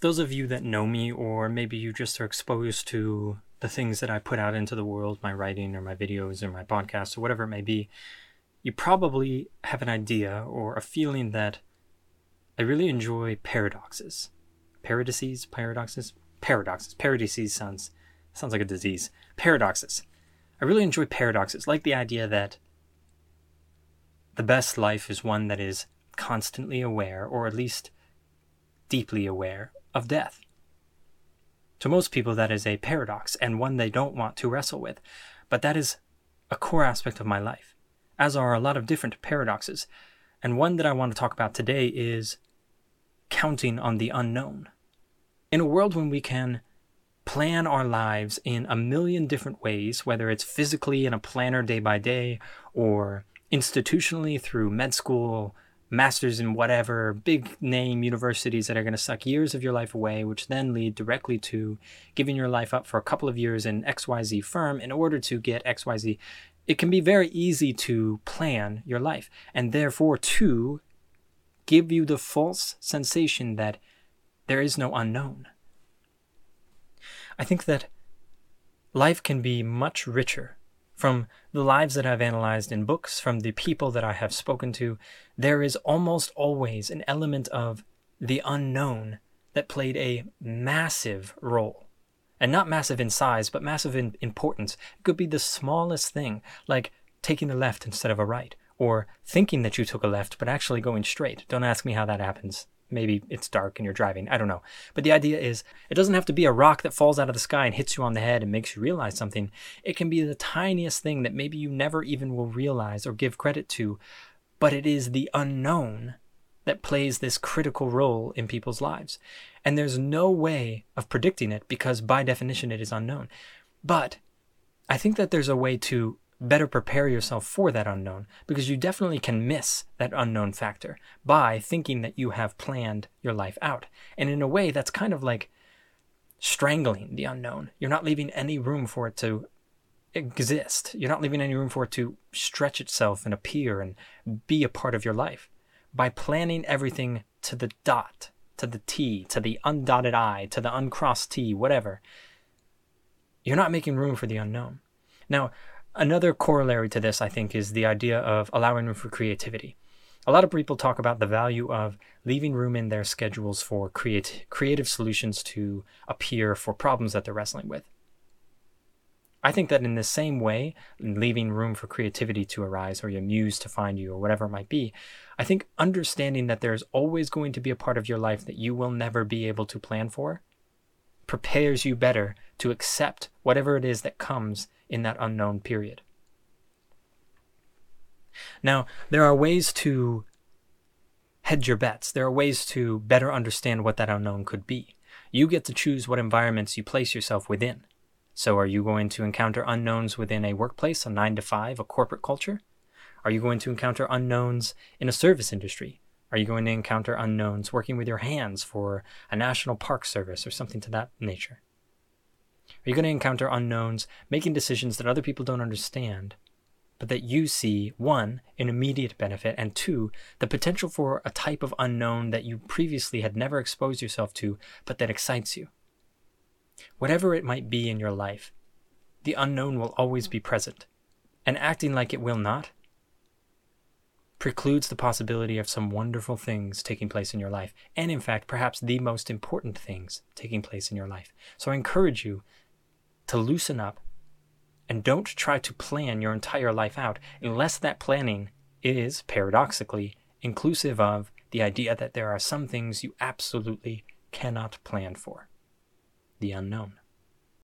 those of you that know me, or maybe you just are exposed to the things that I put out into the world, my writing or my videos or my podcasts or whatever it may be, you probably have an idea or a feeling that I really enjoy paradoxes. Paradises? Paradoxes? Paradoxes. Paradises sounds sounds like a disease. Paradoxes. I really enjoy paradoxes, like the idea that the best life is one that is constantly aware, or at least deeply aware, of death. To most people, that is a paradox and one they don't want to wrestle with, but that is a core aspect of my life, as are a lot of different paradoxes. And one that I want to talk about today is counting on the unknown. In a world when we can plan our lives in a million different ways, whether it's physically in a planner day by day or institutionally through med school, masters in whatever, big name universities that are going to suck years of your life away, which then lead directly to giving your life up for a couple of years in XYZ firm in order to get XYZ. It can be very easy to plan your life and therefore to give you the false sensation that there is no unknown. I think that life can be much richer from the lives that I've analyzed in books, from the people that I have spoken to. There is almost always an element of the unknown that played a massive role. And not massive in size, but massive in importance. It could be the smallest thing, like taking the left instead of a right, or thinking that you took a left but actually going straight. Don't ask me how that happens. Maybe it's dark and you're driving. I don't know. But the idea is it doesn't have to be a rock that falls out of the sky and hits you on the head and makes you realize something. It can be the tiniest thing that maybe you never even will realize or give credit to, but it is the unknown that plays this critical role in people's lives. And there's no way of predicting it because by definition it is unknown. But I think that there's a way to better prepare yourself for that unknown because you definitely can miss that unknown factor by thinking that you have planned your life out. And in a way, that's kind of like strangling the unknown. You're not leaving any room for it to exist. You're not leaving any room for it to stretch itself and appear and be a part of your life. By planning everything to the dot, to the T, to the undotted I, to the uncrossed T, whatever, you're not making room for the unknown. Now, Another corollary to this, I think, is the idea of allowing room for creativity. A lot of people talk about the value of leaving room in their schedules for create, creative solutions to appear for problems that they're wrestling with. I think that in the same way, leaving room for creativity to arise or your muse to find you or whatever it might be, I think understanding that there's always going to be a part of your life that you will never be able to plan for prepares you better to accept whatever it is that comes in that unknown period. Now, there are ways to hedge your bets. There are ways to better understand what that unknown could be. You get to choose what environments you place yourself within. So, are you going to encounter unknowns within a workplace, a nine to five, a corporate culture? Are you going to encounter unknowns in a service industry? Are you going to encounter unknowns working with your hands for a national park service or something to that nature? Are you going to encounter unknowns, making decisions that other people don't understand, but that you see, one, an immediate benefit, and two, the potential for a type of unknown that you previously had never exposed yourself to, but that excites you? Whatever it might be in your life, the unknown will always be present, and acting like it will not precludes the possibility of some wonderful things taking place in your life, and in fact, perhaps the most important things taking place in your life. So I encourage you to loosen up and don't try to plan your entire life out unless that planning is, paradoxically, inclusive of the idea that there are some things you absolutely cannot plan for. The unknown.